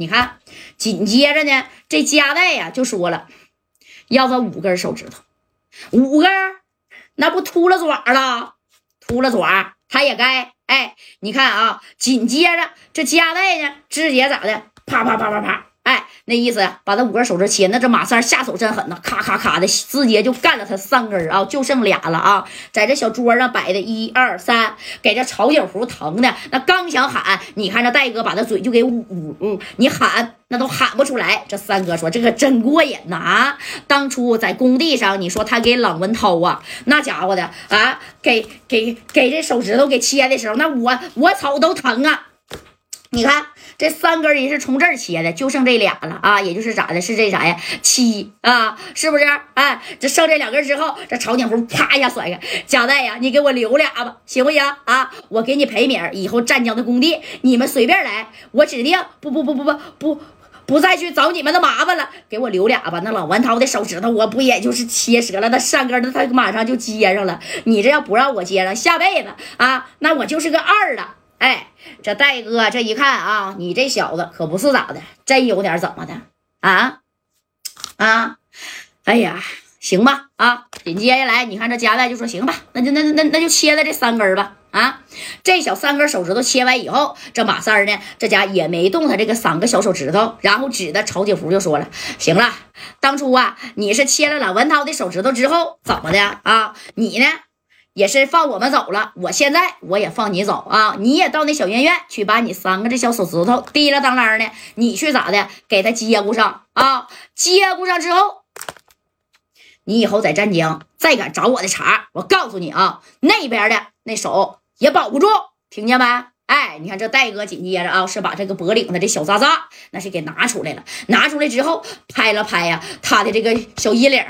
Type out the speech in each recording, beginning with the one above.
你看，紧接着呢，这加代呀就说了，要他五根手指头，五根，那不秃了爪了？秃了爪，他也该。哎，你看啊，紧接着这加代呢，直接咋的？啪啪啪啪啪。哎，那意思把他五根手指切，那这马三下手真狠呐，咔咔咔的，直接就干了他三根啊，就剩俩了啊，在这小桌上摆的一二三，给这曹景福疼的那刚想喊，你看这戴哥把他嘴就给捂捂，你喊那都喊不出来。这三哥说这可真过瘾呐啊！当初在工地上，你说他给冷文涛啊，那家伙的啊，给给给这手指头给切的时候，那我我瞅都疼啊，你看。这三根人是从这儿切的，就剩这俩了啊，也就是咋的，是这啥呀？七啊，是不是？哎，这剩这两根之后，这曹景福啪一下甩开，贾代呀，你给我留俩吧，行不行啊？我给你赔米以后湛江的工地你们随便来，我指定不不不不不不不再去找你们的麻烦了，给我留俩吧。那老顽涛的手指头，我不也就是切折了，那三根的他马上就接上了。你这要不让我接上，下辈子啊，那我就是个二了。哎，这戴哥这一看啊，你这小子可不是咋的，真有点怎么的啊啊！哎呀，行吧啊！紧接下来，你看这加代就说行吧，那就那那那就切了这三根吧啊！这小三根手指头切完以后，这马三呢，这家也没动他这个三个小手指头，然后指着曹景福就说了：“行了，当初啊，你是切了老文涛的手指头之后怎么的啊？你呢？”也是放我们走了，我现在我也放你走啊！你也到那小院院去，把你三个这小手指头提了当啷的，你去咋的？给他接顾上啊！接顾上之后，你以后在湛江再敢找我的茬，我告诉你啊，那边的那手也保不住，听见没？哎，你看这戴哥紧接着啊，是把这个脖领的这小渣渣那是给拿出来了，拿出来之后拍了拍呀，他的这个小衣领，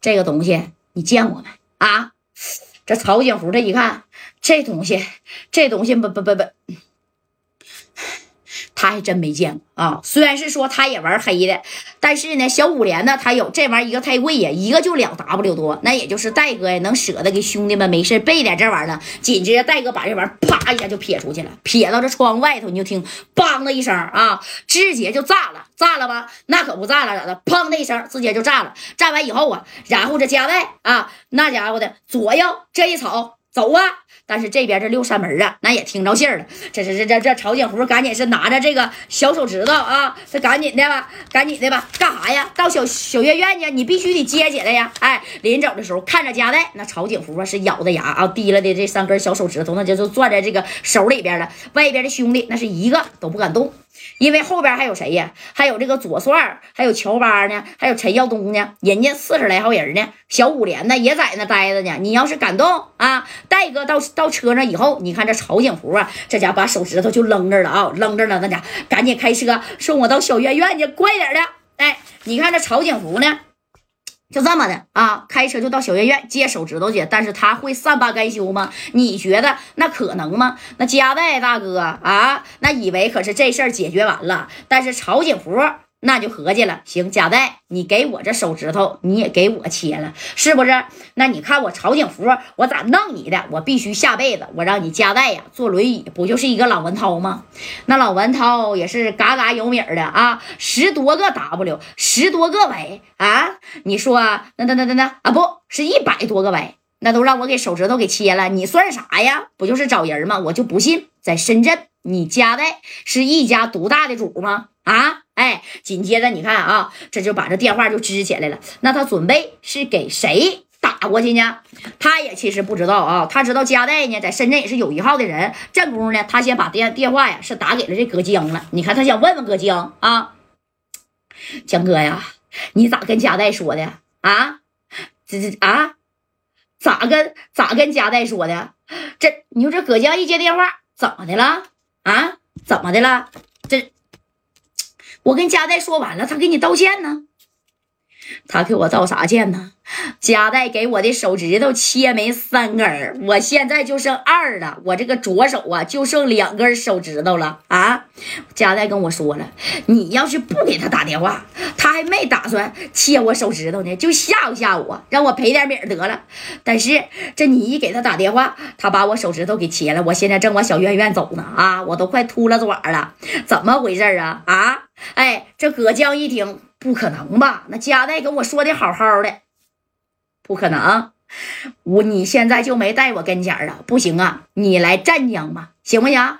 这个东西你见过没啊？这曹景福这一看，这东西，这东西不不不不。他还真没见过啊！虽然是说他也玩黑的，但是呢，小五连呢，他有这玩意儿一个太贵呀，一个就两 W 多，那也就是戴哥呀能舍得给兄弟们没事备点这玩意儿。紧接着戴哥把这玩意儿啪一下就撇出去了，撇到这窗外头，你就听梆的一声啊，直接就炸了，炸了吧？那可不炸了咋的？砰的一声，直接就炸了。炸完以后啊，然后这加代啊，那家伙的左右这一瞅，走啊！但是这边这六扇门啊，那也听着信儿了。这这这这这曹景福赶紧是拿着这个小手指头啊，这赶紧的吧，赶紧的吧，干啥呀？到小小院院去，你必须得接起来呀！哎，临走的时候看着夹带，那曹景福啊是咬着牙啊，提了的这三根小手指头，那就就攥在这个手里边了。外边的兄弟那是一个都不敢动。因为后边还有谁呀？还有这个左帅，还有乔巴呢，还有陈耀东呢，人家四十来号人呢。小五连呢也在那待着呢。你要是敢动啊，戴哥到到车上以后，你看这曹景福啊，这家把手指头就扔这了啊，扔这了，那家赶紧开车送我到小院院去，快点的。哎，你看这曹景福呢？就这么的啊，开车就到小院院接手指头去，但是他会善罢甘休吗？你觉得那可能吗？那加代大哥啊，那以为可是这事儿解决完了，但是曹景福。那就合计了，行，贾代，你给我这手指头，你也给我切了，是不是？那你看我曹景福，我咋弄你的？我必须下辈子，我让你加代呀，坐轮椅，不就是一个老文涛吗？那老文涛也是嘎嘎有米的啊，十多个 W，十多个 Y 啊！你说那那那那那啊，不是一百多个 Y，那都让我给手指头给切了，你算啥呀？不就是找人吗？我就不信，在深圳，你加代是一家独大的主吗？啊？哎，紧接着你看啊，这就把这电话就支起来了。那他准备是给谁打过去呢？他也其实不知道啊，他知道加代呢在深圳也是有一号的人。这功夫呢，他先把电电话呀是打给了这葛江了。你看他想问问葛江啊，江哥呀，你咋跟加代说的啊？这这啊，咋跟咋跟加代说的？这你说这葛江一接电话，怎么的了啊？怎么的了？这。我跟佳代说完了，他给你道歉呢。他给我道啥歉呢？夹带给我的手指头切没三根儿我现在就剩二了，我这个左手啊就剩两根手指头了啊！夹带跟我说了，你要是不给他打电话，他还没打算切我手指头呢，就吓唬吓唬我，让我赔点米得了。但是这你一给他打电话，他把我手指头给切了，我现在正往小院院走呢啊，我都快秃了爪了，怎么回事啊？啊！哎，这葛江一听，不可能吧？那夹带跟我说的好好的。不可能，我你现在就没在我跟前儿啊？不行啊，你来湛江吧，行不行？